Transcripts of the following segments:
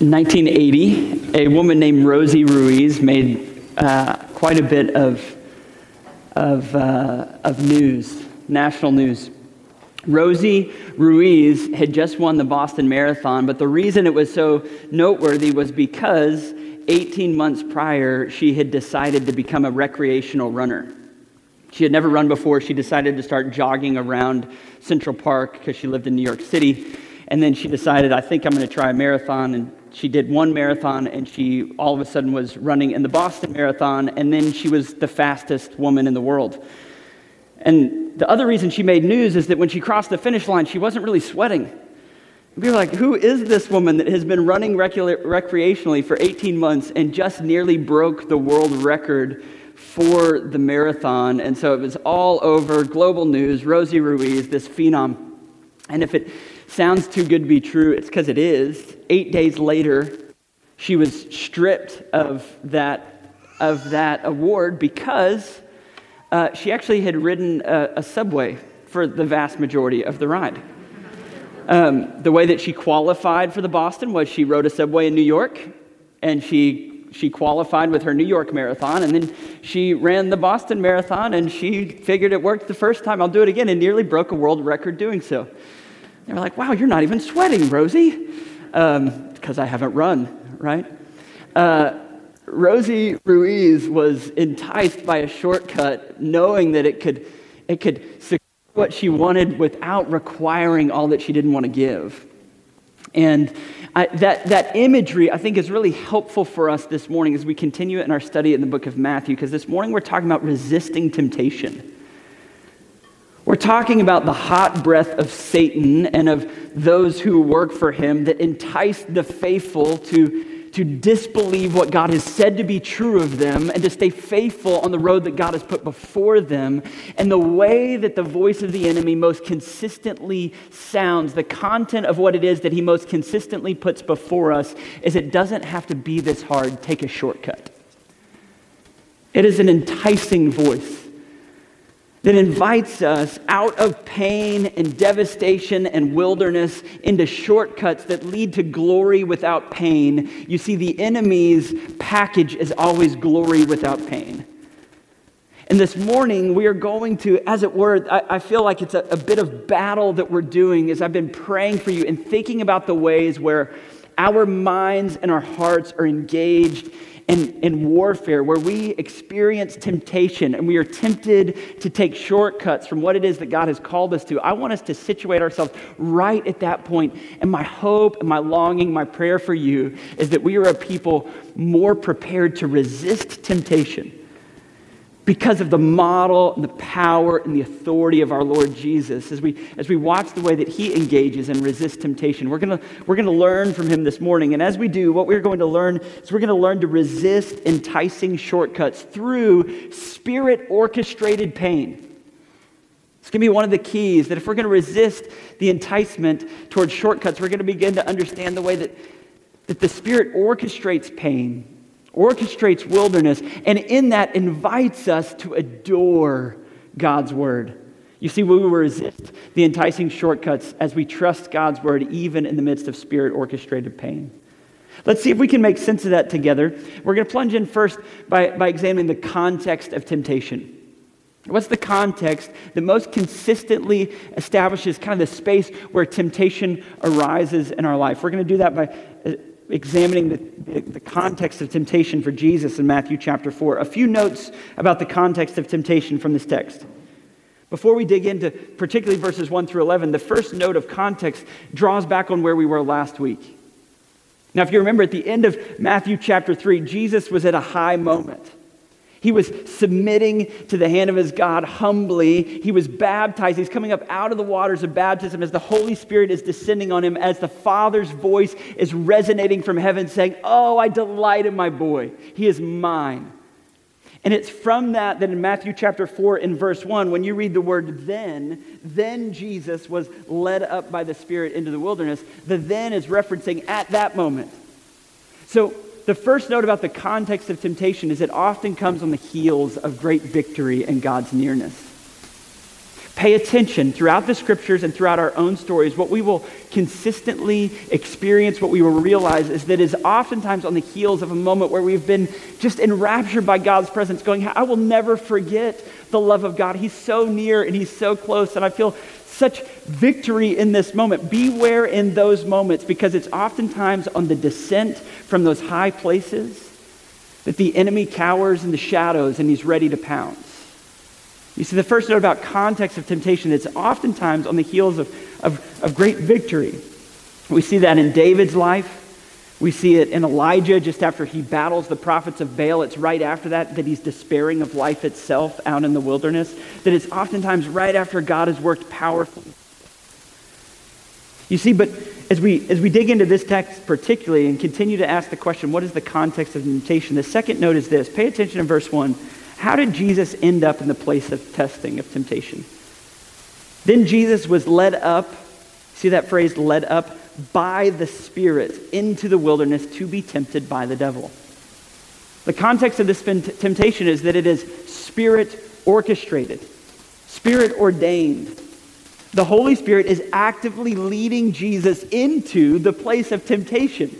In 1980, a woman named Rosie Ruiz made uh, quite a bit of, of, uh, of news, national news. Rosie Ruiz had just won the Boston Marathon, but the reason it was so noteworthy was because 18 months prior, she had decided to become a recreational runner. She had never run before. She decided to start jogging around Central Park because she lived in New York City. And then she decided, I think I'm going to try a marathon. And she did one marathon and she all of a sudden was running in the Boston Marathon, and then she was the fastest woman in the world. And the other reason she made news is that when she crossed the finish line, she wasn't really sweating. We were like, who is this woman that has been running recreationally for 18 months and just nearly broke the world record for the marathon? And so it was all over global news. Rosie Ruiz, this phenom. And if it sounds too good to be true, it's because it is. Eight days later, she was stripped of that, of that award because uh, she actually had ridden a, a, subway for the vast majority of the ride. Um, the way that she qualified for the Boston was she rode a subway in New York, and she, she qualified with her New York marathon, and then she ran the Boston marathon, and she figured it worked the first time, I'll do it again, and nearly broke a world record doing so. They were like, wow, you're not even sweating, Rosie, because um, I haven't run, right? Uh, Rosie Ruiz was enticed by a shortcut, knowing that it could, it could secure what she wanted without requiring all that she didn't want to give. And I, that, that imagery, I think, is really helpful for us this morning as we continue in our study in the book of Matthew, because this morning we're talking about resisting temptation. We're talking about the hot breath of Satan and of those who work for him that entice the faithful to, to disbelieve what God has said to be true of them and to stay faithful on the road that God has put before them. And the way that the voice of the enemy most consistently sounds, the content of what it is that he most consistently puts before us, is it doesn't have to be this hard. Take a shortcut. It is an enticing voice that invites us out of pain and devastation and wilderness into shortcuts that lead to glory without pain. You see, the enemy's package is always glory without pain. And this morning, we are going to, as it were, I, I feel like it's a, a bit of battle that we're doing as I've been praying for you and thinking about the ways where our minds and our hearts are engaged in, in warfare where we experience temptation and we are tempted to take shortcuts from what it is that God has called us to, I want us to situate ourselves right at that point. And my hope and my longing, my prayer for you is that we are a people more prepared to resist temptation because of the model and the power and the authority of our Lord Jesus as we, as we watch the way that he engages and resists temptation. We're going we're to learn from him this morning. And as we do, what we're going to learn is we're going to learn to resist enticing shortcuts through spirit orchestrated pain. It's going to be one of the keys that if we're going to resist the enticement towards shortcuts, we're going to begin to understand the way that, that the Spirit orchestrates pain orchestrates wilderness, and in that invites us to adore God's word. You see, we will resist the enticing shortcuts as we trust God's word, even in the midst of spirit orchestrated pain. Let's see if we can make sense of that together. We're going to plunge in first by, by examining the context of temptation. What's the context that most consistently establishes kind of the space where temptation arises in our life? We're going to do that by examining the, the, context of temptation for Jesus in Matthew chapter 4. A few notes about the context of temptation from this text. Before we dig into particularly verses 1 through 11, the first note of context draws back on where we were last week. Now, if you remember at the end of Matthew chapter 3, Jesus was at a high moment. He was submitting to the hand of his God humbly. He was baptized. He's coming up out of the waters of baptism as the Holy Spirit is descending on him, as the Father's voice is resonating from heaven, saying, Oh, I delight in my boy. He is mine. And it's from that that in Matthew chapter 4, in verse 1, when you read the word then, then Jesus was led up by the Spirit into the wilderness. The then is referencing at that moment. So the first note about the context of temptation is it often comes on the heels of great victory and God's nearness. pay attention throughout the scriptures and throughout our own stories, what we will consistently experience, what we will realize is that is oftentimes on the heels of a moment where we've been just enraptured by God's presence, going, I will never forget the love of God. He's so near and He's so close, and I feel such victory in this moment. Beware in those moments because it's oftentimes on the descent from those high places that the enemy cowers in the shadows and he's ready to pounce. You see, the first note about context of temptation, it's oftentimes on the heels of, of, of great victory. We see that in David's life. We see it in Elijah just after he battles the prophets of Baal. It's right after that that he's despairing of life itself out in the wilderness. That it's oftentimes right after God has worked powerfully. You see, but as we, as we dig into this text particularly and continue to ask the question, what is the context of the temptation? The second note is this pay attention in verse 1. How did Jesus end up in the place of testing, of temptation? Then Jesus was led up, see that phrase, led up by the Spirit into the wilderness to be tempted by the devil. The context of this temptation is that it is spirit orchestrated, spirit ordained. The Holy Spirit is actively leading Jesus into the place of temptation,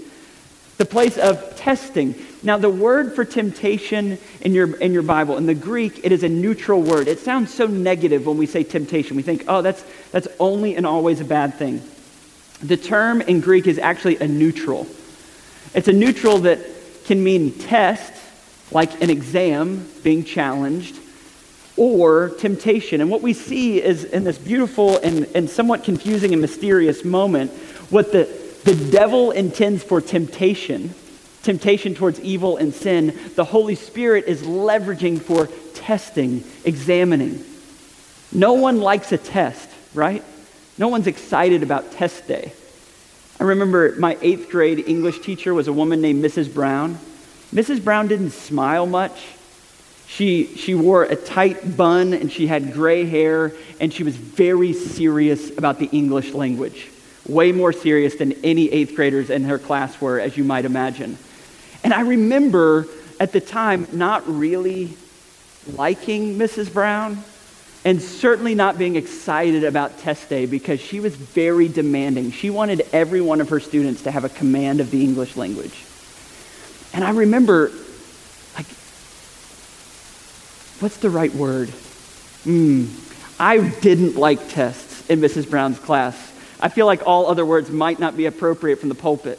the place of testing. Now, the word for temptation in your, in your Bible, in the Greek, it is a neutral word. It sounds so negative when we say temptation. We think, oh, that's, that's only and always a bad thing. The term in Greek is actually a neutral. It's a neutral that can mean test, like an exam being challenged, or temptation. And what we see is in this beautiful and, and somewhat confusing and mysterious moment, what the, the devil intends for temptation temptation towards evil and sin, the Holy Spirit is leveraging for testing, examining. No one likes a test, right? No one's excited about test day. I remember my eighth grade English teacher was a woman named Mrs. Brown. Mrs. Brown didn't smile much. She, she wore a tight bun and she had gray hair, and she was very serious about the English language. Way more serious than any eighth graders in her class were, as you might imagine. And I remember at the time not really liking Mrs. Brown and certainly not being excited about test day because she was very demanding. She wanted every one of her students to have a command of the English language. And I remember, like, what's the right word? Mm, I didn't like tests in Mrs. Brown's class. I feel like all other words might not be appropriate from the pulpit.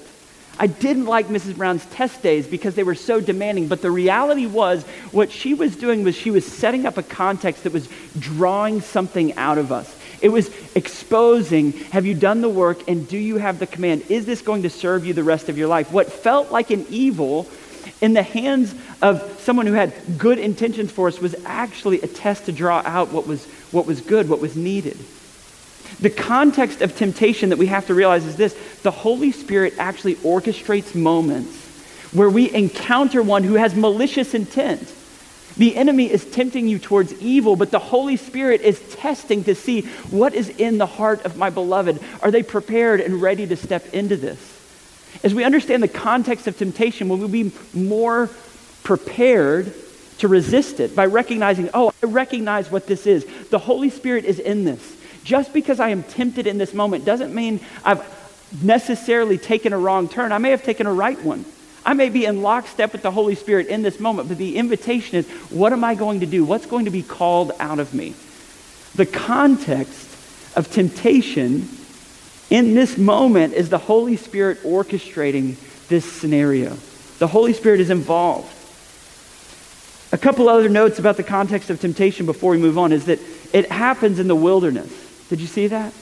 I didn't like Mrs. Brown's test days because they were so demanding, but the reality was what she was doing was she was setting up a context that was drawing something out of us. It was exposing have you done the work and do you have the command? Is this going to serve you the rest of your life? What felt like an evil in the hands of someone who had good intentions for us was actually a test to draw out what was, what was good, what was needed. The context of temptation that we have to realize is this the Holy Spirit actually orchestrates moments where we encounter one who has malicious intent. The enemy is tempting you towards evil, but the Holy Spirit is testing to see what is in the heart of my beloved. Are they prepared and ready to step into this? As we understand the context of temptation, will we be more prepared to resist it by recognizing, oh, I recognize what this is. The Holy Spirit is in this. Just because I am tempted in this moment doesn't mean I've necessarily taken a wrong turn. I may have taken a right one. I may be in lockstep with the Holy Spirit in this moment, but the invitation is what am I going to do? What's going to be called out of me? The context of temptation in this moment is the Holy Spirit orchestrating this scenario. The Holy Spirit is involved. A couple other notes about the context of temptation before we move on is that it happens in the wilderness. Did you see that?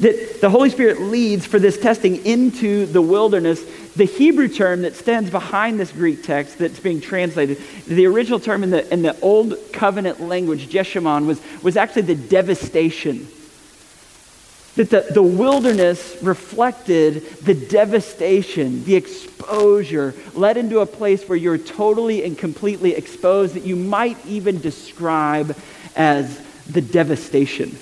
That the Holy Spirit leads for this testing into the wilderness. The Hebrew term that stands behind this Greek text that's being translated, the original term in the, in the Old Covenant language, Jeshimon, was, was actually the devastation. That the, the wilderness reflected the devastation, the exposure, led into a place where you're totally and completely exposed that you might even describe as the devastation.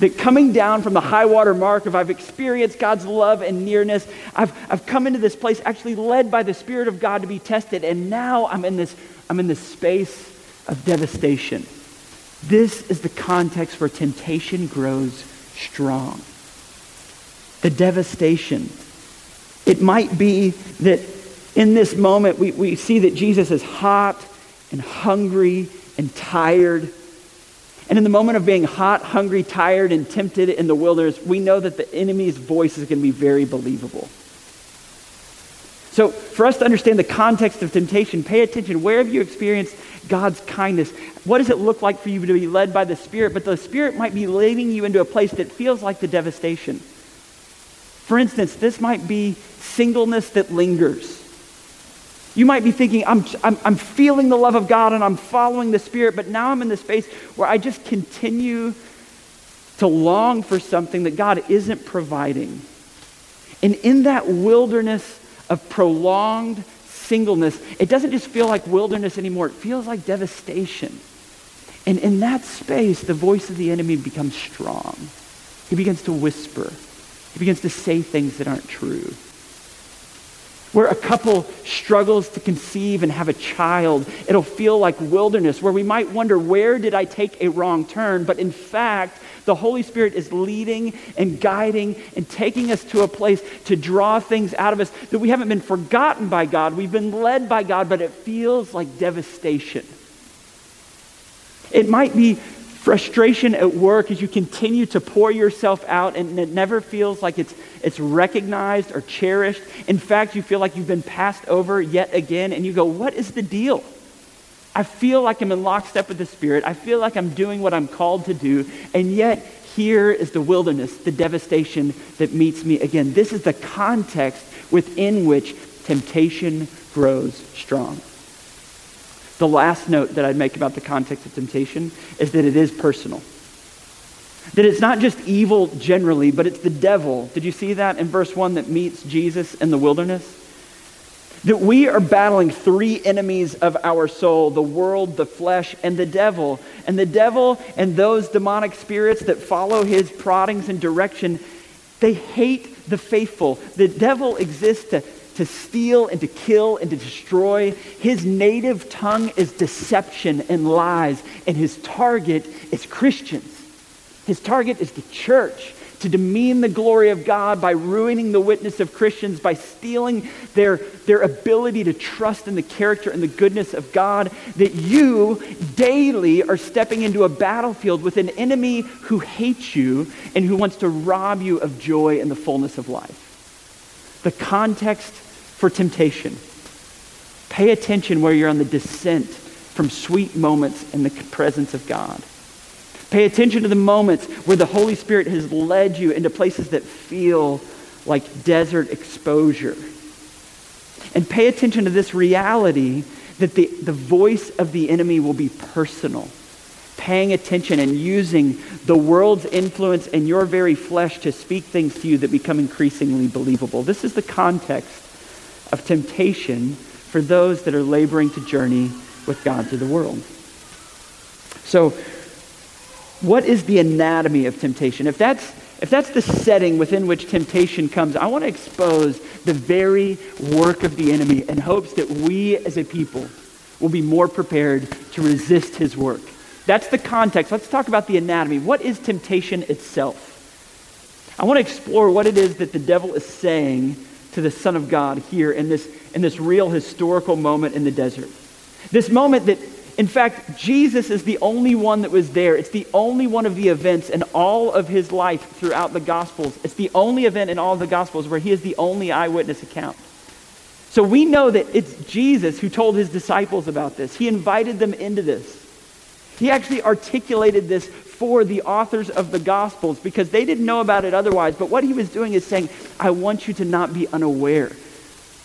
That coming down from the high water mark of I've experienced God's love and nearness, I've, I've come into this place actually led by the Spirit of God to be tested, and now I'm in this, I'm in this space of devastation. This is the context where temptation grows strong. The devastation. It might be that in this moment we, we see that Jesus is hot and hungry and tired. And in the moment of being hot, hungry, tired, and tempted in the wilderness, we know that the enemy's voice is going to be very believable. So, for us to understand the context of temptation, pay attention. Where have you experienced God's kindness? What does it look like for you to be led by the Spirit? But the Spirit might be leading you into a place that feels like the devastation. For instance, this might be singleness that lingers. You might be thinking, I'm, I'm, I'm feeling the love of God and I'm following the Spirit, but now I'm in this space where I just continue to long for something that God isn't providing. And in that wilderness of prolonged singleness, it doesn't just feel like wilderness anymore, it feels like devastation. And in that space, the voice of the enemy becomes strong. He begins to whisper, he begins to say things that aren't true. Where a couple struggles to conceive and have a child, it'll feel like wilderness, where we might wonder, where did I take a wrong turn? But in fact, the Holy Spirit is leading and guiding and taking us to a place to draw things out of us that we haven't been forgotten by God. We've been led by God, but it feels like devastation. It might be frustration at work as you continue to pour yourself out and it never feels like it's, it's recognized or cherished. In fact, you feel like you've been passed over yet again and you go, What is the deal? I feel like I'm in lockstep with the Spirit. I feel like I'm doing what I'm called to do. And yet, here is the wilderness, the devastation that meets me again. This is the context within which temptation grows strong. The last note that I'd make about the context of temptation is that it is personal. That it's not just evil generally, but it's the devil. Did you see that in verse 1 that meets Jesus in the wilderness? That we are battling three enemies of our soul the world, the flesh, and the devil. And the devil and those demonic spirits that follow his proddings and direction, they hate the faithful. The devil exists to, to steal and to kill and to destroy. His native tongue is deception and lies, and his target is Christians. His target is the church to demean the glory of God by ruining the witness of Christians, by stealing their, their ability to trust in the character and the goodness of God, that you daily are stepping into a battlefield with an enemy who hates you and who wants to rob you of joy and the fullness of life. The context for temptation. Pay attention where you're on the descent from sweet moments in the presence of God. Pay attention to the moments where the Holy Spirit has led you into places that feel like desert exposure. And pay attention to this reality that the, the voice of the enemy will be personal. Paying attention and using the world's influence and your very flesh to speak things to you that become increasingly believable. This is the context of temptation for those that are laboring to journey with God through the world. So, what is the anatomy of temptation? If that's, if that's the setting within which temptation comes, I want to expose the very work of the enemy in hopes that we as a people will be more prepared to resist his work. That's the context. Let's talk about the anatomy. What is temptation itself? I want to explore what it is that the devil is saying to the Son of God here in this, in this real historical moment in the desert. This moment that in fact, Jesus is the only one that was there. It's the only one of the events in all of his life throughout the Gospels. It's the only event in all of the Gospels where he is the only eyewitness account. So we know that it's Jesus who told his disciples about this. He invited them into this. He actually articulated this for the authors of the Gospels because they didn't know about it otherwise. But what he was doing is saying, I want you to not be unaware.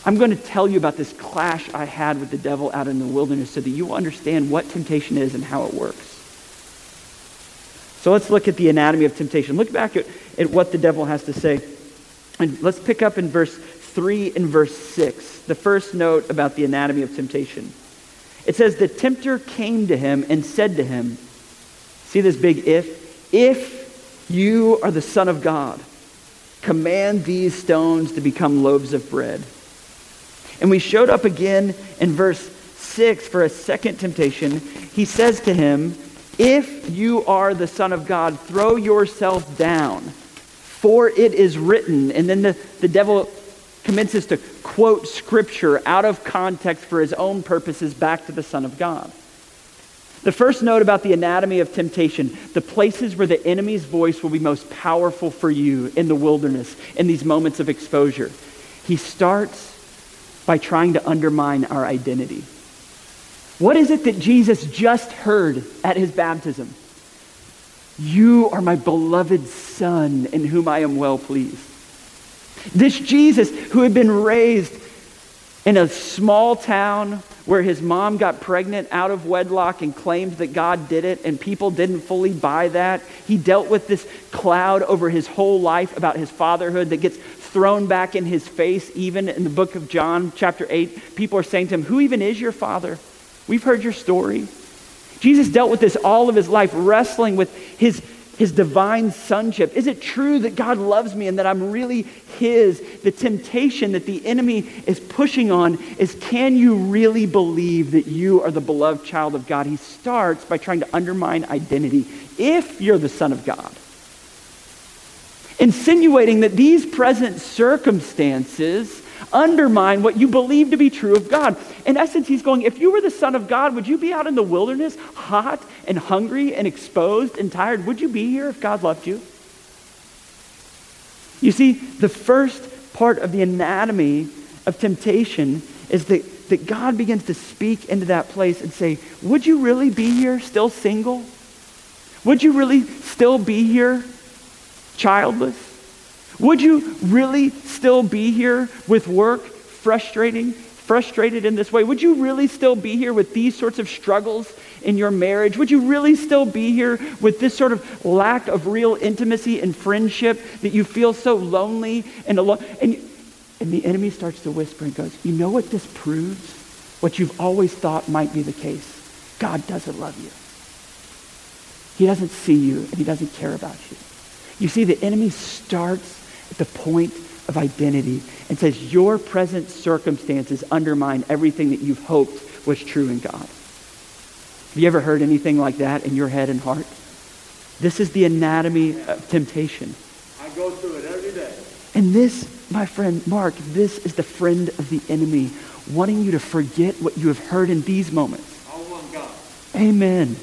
I'm going to tell you about this clash I had with the devil out in the wilderness so that you understand what temptation is and how it works. So let's look at the anatomy of temptation. Look back at, at what the devil has to say. And let's pick up in verse 3 and verse 6, the first note about the anatomy of temptation. It says, The tempter came to him and said to him, See this big if? If you are the Son of God, command these stones to become loaves of bread. And we showed up again in verse 6 for a second temptation. He says to him, If you are the Son of God, throw yourself down, for it is written. And then the, the devil commences to quote scripture out of context for his own purposes back to the Son of God. The first note about the anatomy of temptation the places where the enemy's voice will be most powerful for you in the wilderness, in these moments of exposure. He starts by trying to undermine our identity. What is it that Jesus just heard at his baptism? You are my beloved Son, in whom I am well pleased. This Jesus, who had been raised in a small town where his mom got pregnant out of wedlock and claimed that God did it, and people didn't fully buy that. He dealt with this cloud over his whole life about his fatherhood that gets thrown back in his face, even in the book of John, chapter 8. People are saying to him, Who even is your father? We've heard your story. Jesus dealt with this all of his life, wrestling with his his divine sonship? Is it true that God loves me and that I'm really his? The temptation that the enemy is pushing on is can you really believe that you are the beloved child of God? He starts by trying to undermine identity if you're the son of God. Insinuating that these present circumstances undermine what you believe to be true of God. In essence, he's going, if you were the Son of God, would you be out in the wilderness, hot and hungry and exposed and tired? Would you be here if God loved you? You see, the first part of the anatomy of temptation is that, that God begins to speak into that place and say, Would you really be here still single? Would you really still be here childless? Would you really still be here with work frustrating, frustrated in this way? Would you really still be here with these sorts of struggles in your marriage? Would you really still be here with this sort of lack of real intimacy and friendship that you feel so lonely and alone? And, and the enemy starts to whisper and goes, You know what this proves? What you've always thought might be the case. God doesn't love you. He doesn't see you and he doesn't care about you. You see, the enemy starts the point of identity and says, Your present circumstances undermine everything that you've hoped was true in God. Have you ever heard anything like that in your head and heart? This is the anatomy of temptation. I go through it every day. And this, my friend Mark, this is the friend of the enemy, wanting you to forget what you have heard in these moments. I want God. Amen.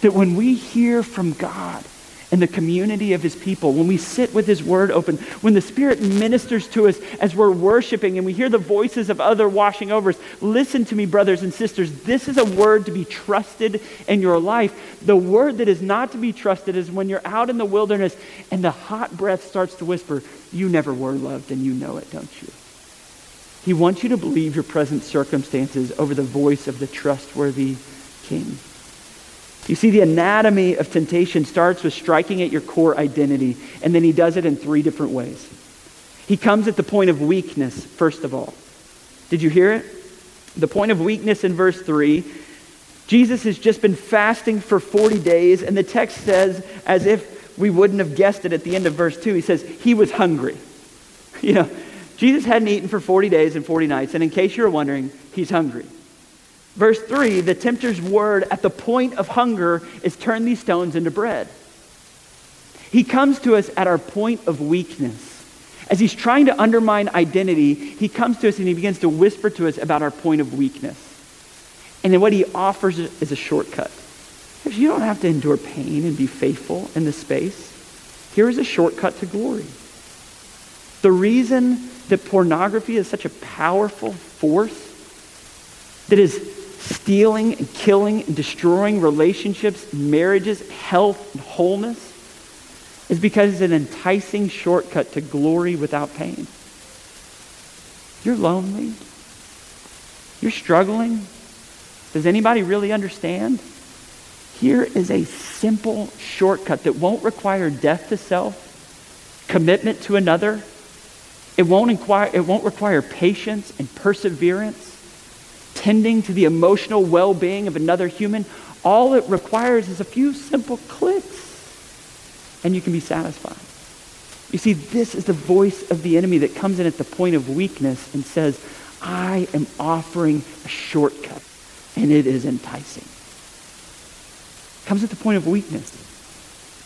That when we hear from God, and the community of his people, when we sit with his word open, when the Spirit ministers to us as we're worshiping and we hear the voices of other washing over us, listen to me, brothers and sisters. This is a word to be trusted in your life. The word that is not to be trusted is when you're out in the wilderness and the hot breath starts to whisper, You never were loved and you know it, don't you? He wants you to believe your present circumstances over the voice of the trustworthy King. You see, the anatomy of temptation starts with striking at your core identity, and then he does it in three different ways. He comes at the point of weakness, first of all. Did you hear it? The point of weakness in verse 3. Jesus has just been fasting for 40 days, and the text says, as if we wouldn't have guessed it at the end of verse 2, he says, he was hungry. You know, Jesus hadn't eaten for 40 days and 40 nights, and in case you're wondering, he's hungry. Verse 3 the tempter's word at the point of hunger is turn these stones into bread. He comes to us at our point of weakness. As he's trying to undermine identity, he comes to us and he begins to whisper to us about our point of weakness. And then what he offers is a shortcut. You don't have to endure pain and be faithful in this space, here is a shortcut to glory. The reason that pornography is such a powerful force that is stealing and killing and destroying relationships, marriages, health, and wholeness is because it's an enticing shortcut to glory without pain. You're lonely. You're struggling. Does anybody really understand? Here is a simple shortcut that won't require death to self, commitment to another. It won't, inquire, it won't require patience and perseverance tending to the emotional well being of another human, all it requires is a few simple clicks and you can be satisfied. You see, this is the voice of the enemy that comes in at the point of weakness and says, I am offering a shortcut, and it is enticing. comes at the point of weakness.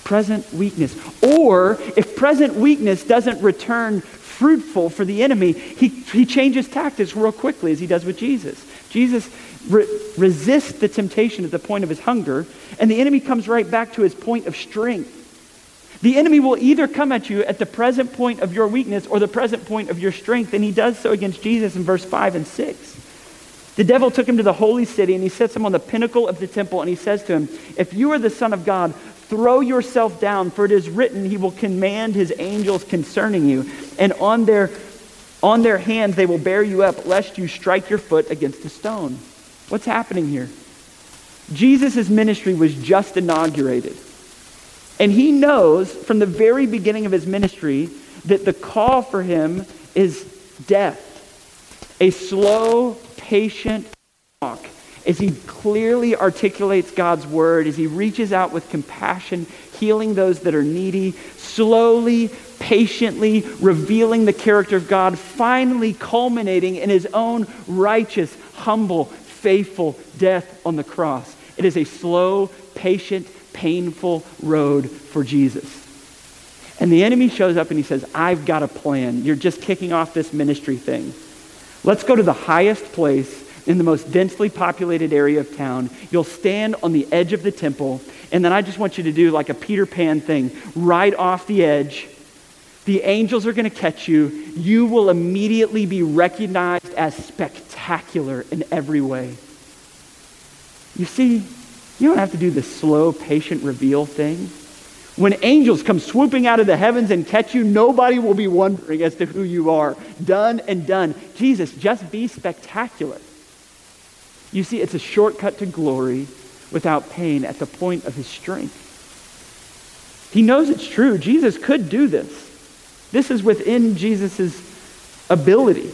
Present weakness. Or if present weakness doesn't return fruitful for the enemy, he, he changes tactics real quickly as he does with Jesus. Jesus re- resists the temptation at the point of his hunger, and the enemy comes right back to his point of strength. The enemy will either come at you at the present point of your weakness or the present point of your strength, and he does so against Jesus in verse 5 and 6. The devil took him to the holy city and he sets him on the pinnacle of the temple and he says to him, If you are the Son of God, throw yourself down, for it is written, He will command His angels concerning you, and on their, on their hands they will bear you up, lest you strike your foot against a stone. What's happening here? Jesus' ministry was just inaugurated. And he knows from the very beginning of his ministry that the call for him is death. A slow, patient walk as he clearly articulates God's word, as he reaches out with compassion, healing those that are needy, slowly, patiently revealing the character of God, finally culminating in his own righteous, humble, faithful death on the cross. It is a slow, patient, painful road for Jesus. And the enemy shows up and he says, I've got a plan. You're just kicking off this ministry thing. Let's go to the highest place in the most densely populated area of town. You'll stand on the edge of the temple, and then I just want you to do like a Peter Pan thing right off the edge. The angels are going to catch you. You will immediately be recognized as spectacular in every way. You see, you don't have to do the slow, patient reveal thing. When angels come swooping out of the heavens and catch you, nobody will be wondering as to who you are. Done and done. Jesus, just be spectacular. You see, it's a shortcut to glory without pain at the point of his strength. He knows it's true. Jesus could do this. This is within Jesus' ability.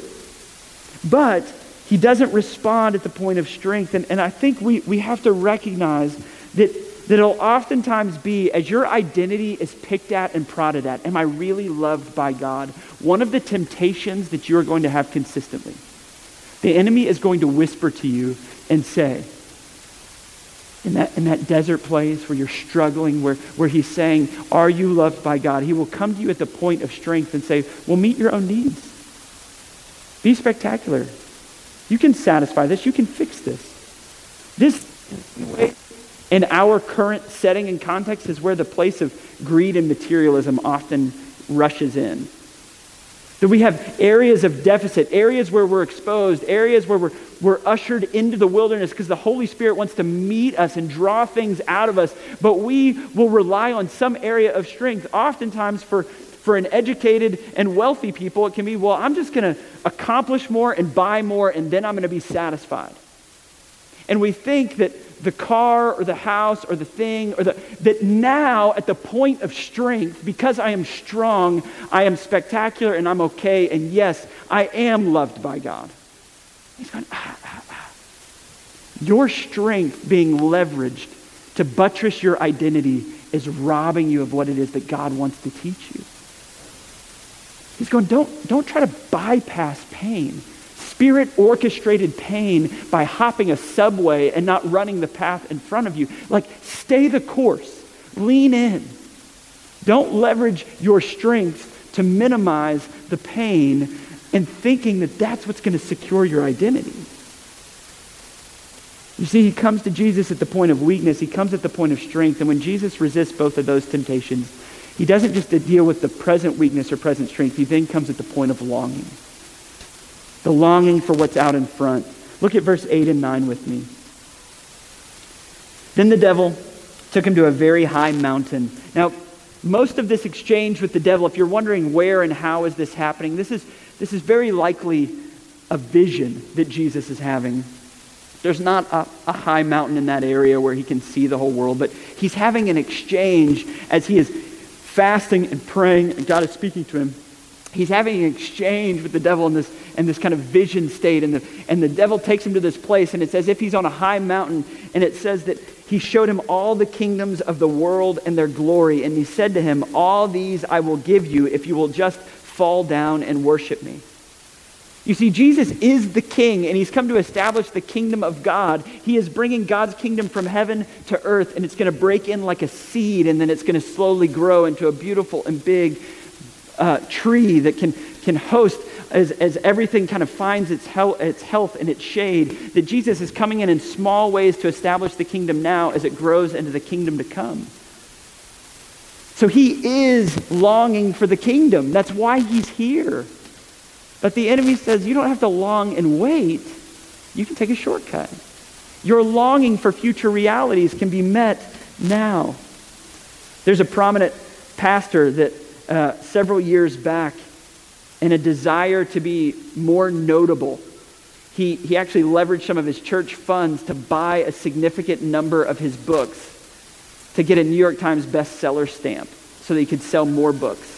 But he doesn't respond at the point of strength. And, and I think we, we have to recognize that, that it'll oftentimes be as your identity is picked at and prodded at, am I really loved by God? One of the temptations that you're going to have consistently the enemy is going to whisper to you and say, in that, in that desert place where you're struggling, where, where he's saying, Are you loved by God? He will come to you at the point of strength and say, Well, meet your own needs. Be spectacular. You can satisfy this. You can fix this. This in our current setting and context is where the place of greed and materialism often rushes in. That we have areas of deficit, areas where we're exposed, areas where we're, we're ushered into the wilderness because the Holy Spirit wants to meet us and draw things out of us. But we will rely on some area of strength. Oftentimes, for, for an educated and wealthy people, it can be, well, I'm just going to accomplish more and buy more, and then I'm going to be satisfied. And we think that the car or the house or the thing or the that now at the point of strength because i am strong i am spectacular and i'm okay. And yes i am loved by god. He's going ah, ah, ah. your strength being leveraged to buttress your identity is robbing you of what it is that god wants to teach you. He's going don't don't try to bypass pain spirit orchestrated pain by hopping a subway and not running the path in front of you. Like, stay the course, lean in. Don't leverage your strength to minimize the pain and thinking that that's what's going to secure your identity. You see, he comes to Jesus at the point of weakness, he comes at the point of strength, and when Jesus resists both of those temptations, he doesn't just deal with the present weakness or present strength, he then comes at the point of longing the longing for what's out in front. Look at verse 8 and 9 with me. Then the devil took him to a very high mountain. Now, most of this exchange with the devil, if you're wondering where and how is this happening, this is, this is very likely a vision that Jesus is having. There's not a, a, high mountain in that area where he can see the whole world, but he's having an exchange as he is fasting and praying, and God is speaking to him he's having an exchange with the devil in this, in this kind of vision state. And the, and the devil takes him to this place, and it's as if he's on a high mountain. And it says that he showed him all the kingdoms of the world and their glory. And he said to him, All these I will give you if you will just fall down and worship me. You see, Jesus is the king, and he's come to establish the kingdom of God. He is bringing God's kingdom from heaven to earth, and it's going to break in like a seed, and then it's going to slowly grow into a beautiful and big uh, tree that can, can host as, as everything kind of finds its, health, its health and its shade, that Jesus is coming in in small ways to establish the kingdom now as it grows into the kingdom to come. So he is longing for the kingdom. That's why he's here. But the enemy says, you don't have to long and wait. You can take a shortcut. Your longing for future realities can be met now. There's a prominent pastor that uh, several years back, in a desire to be more notable, he, he actually leveraged some of his church funds to buy a significant number of his books to get a New York Times bestseller stamp so that he could sell more books.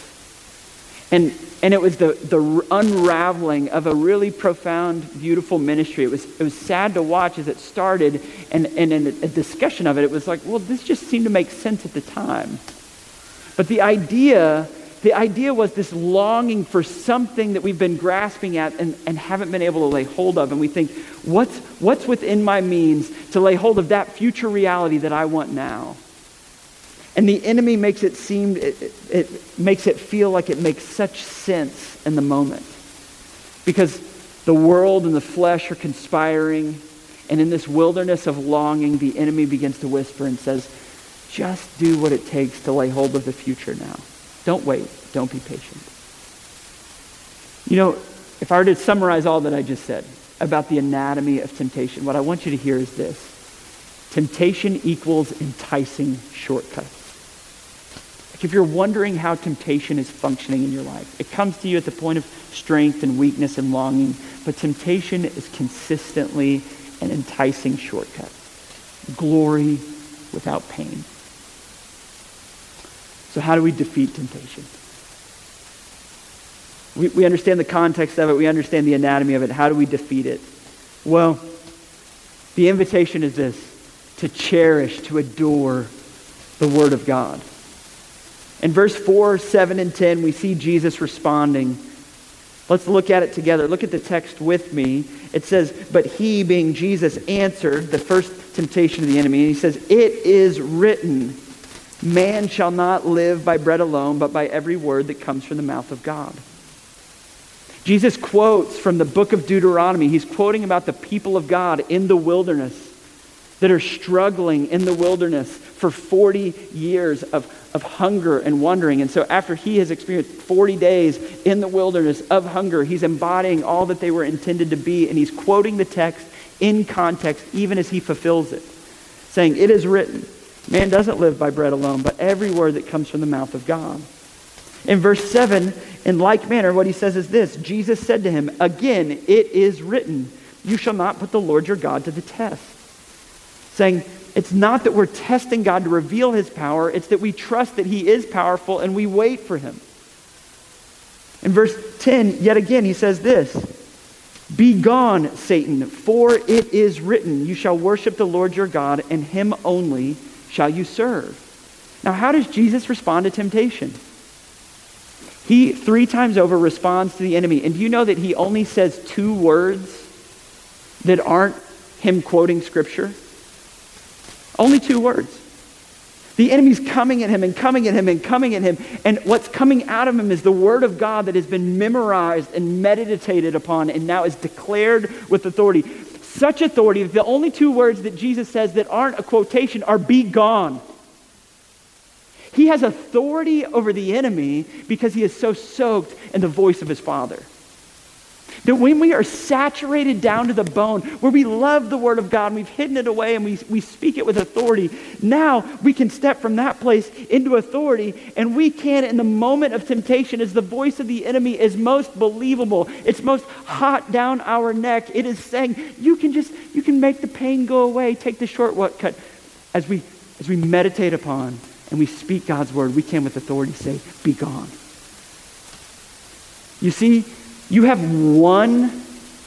And, and it was the, the unraveling of a really profound, beautiful ministry. It was, it was sad to watch as it started, and, and in a discussion of it, it was like, well, this just seemed to make sense at the time. But the idea, the idea was this longing for something that we've been grasping at and, and haven't been able to lay hold of. And we think, what's, what's within my means to lay hold of that future reality that I want now? And the enemy makes it seem, it, it, it, makes it feel like it makes such sense in the moment. Because the world and the flesh are conspiring, and in this wilderness of longing, the enemy begins to whisper and says, just do what it takes to lay hold of the future now. Don't wait. Don't be patient. You know, if I were to summarize all that I just said about the anatomy of temptation, what I want you to hear is this. Temptation equals enticing shortcuts. If you're wondering how temptation is functioning in your life, it comes to you at the point of strength and weakness and longing, but temptation is consistently an enticing shortcut. Glory without pain. So, how do we defeat temptation? We, we understand the context of it, we understand the anatomy of it. How do we defeat it? Well, the invitation is this to cherish, to adore the Word of God. In verse 4, 7, and 10, we see Jesus responding. Let's look at it together. Look at the text with me. It says, But he, being Jesus, answered the first temptation of the enemy. And he says, It is written, Man shall not live by bread alone, but by every word that comes from the mouth of God. Jesus quotes from the book of Deuteronomy. He's quoting about the people of God in the wilderness that are struggling in the wilderness for 40 years of, of hunger and wandering. And so, after he has experienced 40 days in the wilderness of hunger, he's embodying all that they were intended to be, and he's quoting the text in context, even as he fulfills it, saying, It is written, man doesn't live by bread alone, but every word that comes from the mouth of God. In verse 7, in like manner, what he says is this Jesus said to him, Again, it is written, You shall not put the Lord your God to the test saying it's not that we're testing God to reveal his power, it's that we trust that he is powerful and we wait for him. In verse 10, yet again, he says this Be gone, Satan, for it is written, You shall worship the Lord your God, and him only shall you serve. Now, how does Jesus respond to temptation? He three times over responds to the enemy. And do you know that he only says two words that aren't him quoting scripture? Only two words. The enemy's coming at him and coming at him and coming at him. And what's coming out of him is the word of God that has been memorized and meditated upon and now is declared with authority. Such authority that the only two words that Jesus says that aren't a quotation are be gone. He has authority over the enemy because he is so soaked in the voice of his Father. That when we are saturated down to the bone, where we love the Word of God and we've hidden it away and we, we speak it with authority, now we can step from that place into authority and we can, in the moment of temptation, as the voice of the enemy is most believable, it's most hot down our neck, it is saying, you can just, you can make the pain go away, take the shortcut. As we, as we meditate upon and we speak God's Word, we can with authority say, be gone. You see, you have one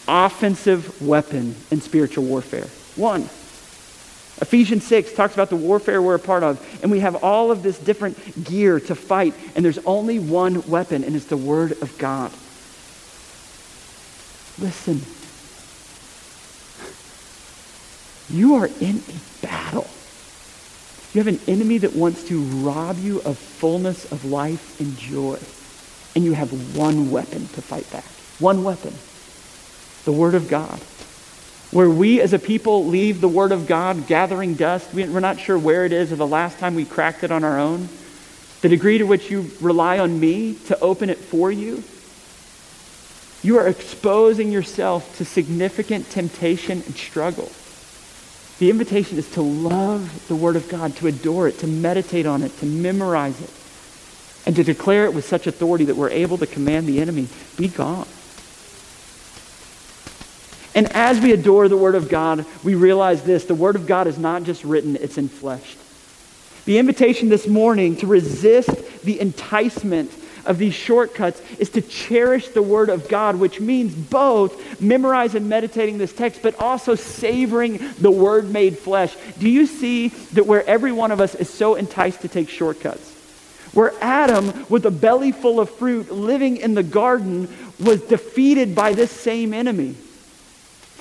offensive weapon in spiritual warfare. One. Ephesians 6 talks about the warfare we're a part of, and we have all of this different gear to fight, and there's only one weapon, and it's the Word of God. Listen, you are in a battle. You have an enemy that wants to rob you of fullness of life and joy. And you have one weapon to fight back. One weapon. The Word of God. Where we as a people leave the Word of God gathering dust, we're not sure where it is or the last time we cracked it on our own. The degree to which you rely on me to open it for you, you are exposing yourself to significant temptation and struggle. The invitation is to love the Word of God, to adore it, to meditate on it, to memorize it, and to declare it with such authority that we're able to command the enemy, be gone. And as we adore the Word of God, we realize this the Word of God is not just written, it's enfleshed. The invitation this morning to resist the enticement of these shortcuts is to cherish the Word of God, which means both memorizing and meditating this text, but also savoring the Word made flesh. Do you see that where every one of us is so enticed to take shortcuts? Where Adam, with a belly full of fruit, living in the garden, was defeated by this same enemy.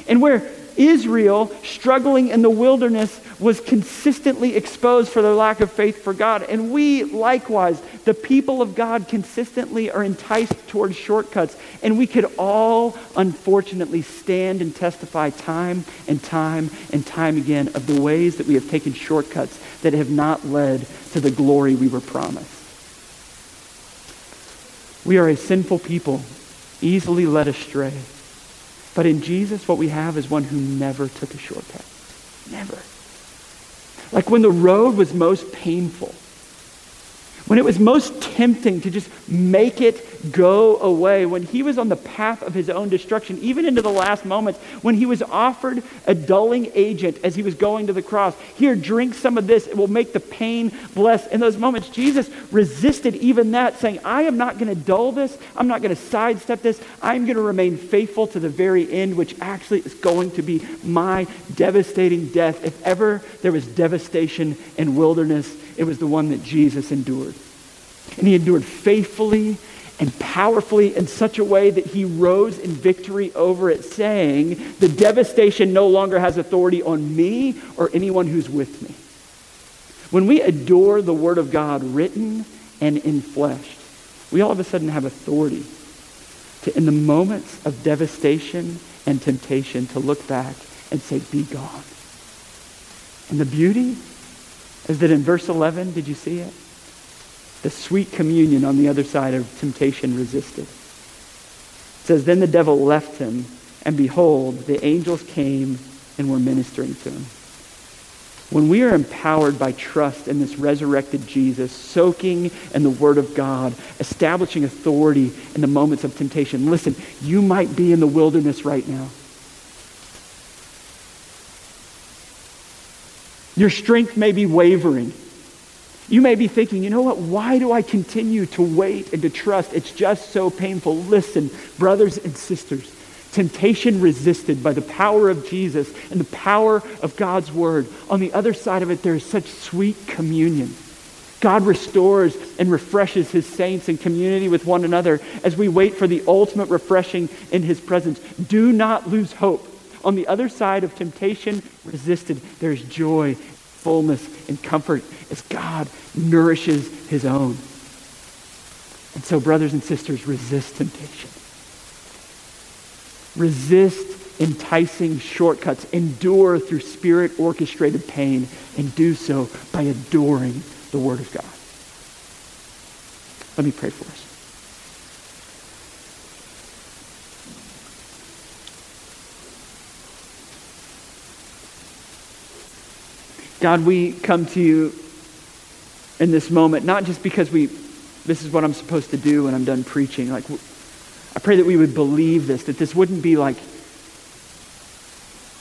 And where Israel, struggling in the wilderness, was consistently exposed for their lack of faith for God. And we, likewise, the people of God, consistently are enticed towards shortcuts. And we could all, unfortunately, stand and testify time and time and time again of the ways that we have taken shortcuts that have not led to the glory we were promised. We are a sinful people, easily led astray. But in Jesus, what we have is one who never took a shortcut. Never. Like when the road was most painful, when it was most tempting to just make it go away, when he was on the path of his own destruction, even into the last moments, when he was offered a dulling agent as he was going to the cross. Here, drink some of this, it will make the pain less. In those moments, Jesus resisted even that, saying, I am not going to dull this, I'm not going to sidestep this, I'm going to remain faithful to the very end, which actually is going to be my devastating death. If ever there was devastation in wilderness, it was the one that Jesus endured. And he endured faithfully and powerfully in such a way that he rose in victory over it, saying, The devastation no longer has authority on me or anyone who's with me. When we adore the Word of God written and enfleshed, we all of a sudden have authority to, in the moments of devastation and temptation, to look back and say, Be gone. And the beauty is that in verse 11, did you see it? The sweet communion on the other side of temptation resisted. It says, Then the devil left him, and behold, the angels came and were ministering to him. When we are empowered by trust in this resurrected Jesus, soaking in the Word of God, establishing authority in the moments of temptation, listen, you might be in the wilderness right now. Your strength may be wavering. You may be thinking, you know what? Why do I continue to wait and to trust? It's just so painful. Listen, brothers and sisters, temptation resisted by the power of Jesus and the power of God's word. On the other side of it, there is such sweet communion. God restores and refreshes his saints in community with one another as we wait for the ultimate refreshing in his presence. Do not lose hope. On the other side of temptation resisted, there's joy, fullness, and comfort as God nourishes his own. And so, brothers and sisters, resist temptation. Resist enticing shortcuts. Endure through spirit orchestrated pain, and do so by adoring the Word of God. Let me pray for us. God, we come to you in this moment, not just because we, this is what I'm supposed to do when I'm done preaching. Like, I pray that we would believe this, that this wouldn't be like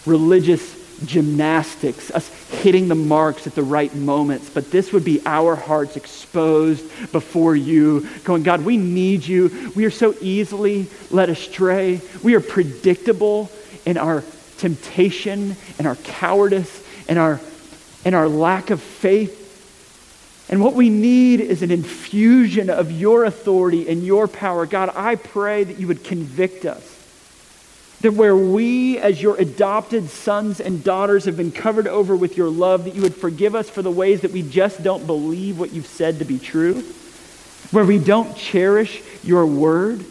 religious gymnastics, us hitting the marks at the right moments, but this would be our hearts exposed before you, going, God, we need you. We are so easily led astray. We are predictable in our temptation and our cowardice and our and our lack of faith. And what we need is an infusion of your authority and your power. God, I pray that you would convict us That where we, as your adopted sons and daughters, have been covered over with your love, that you would forgive us for the ways that we just don't believe what you've said to be true, where we don't cherish your word,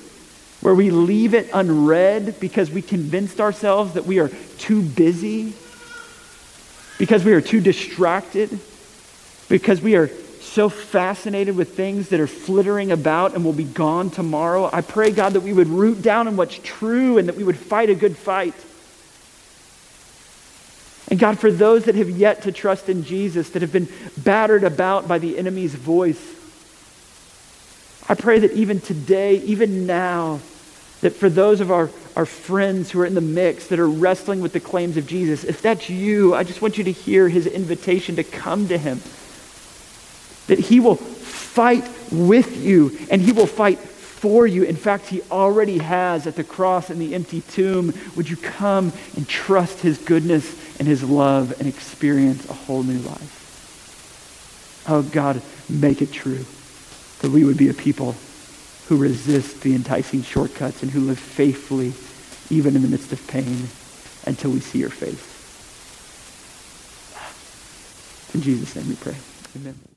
where we leave it unread because we convinced ourselves that we are too busy, because we are too distracted, because we are so fascinated with things that are flittering about and will be gone tomorrow. I pray, God, that we would root down in what's true and that we would fight a good fight. And God, for those that have yet to trust in Jesus, that have been battered about by the enemy's voice, I pray that even today, even now, that for those of our, our friends who are in the mix that are wrestling with the claims of Jesus, if that's you, I just want you to hear his invitation to come to him. That he will fight with you and he will fight for you. In fact, he already has at the cross and the empty tomb. Would you come and trust his goodness and his love and experience a whole new life? Oh, God, make it true that we would be a people who resist the enticing shortcuts and who live faithfully even in the midst of pain until we see your face. In Jesus' name we pray. Amen.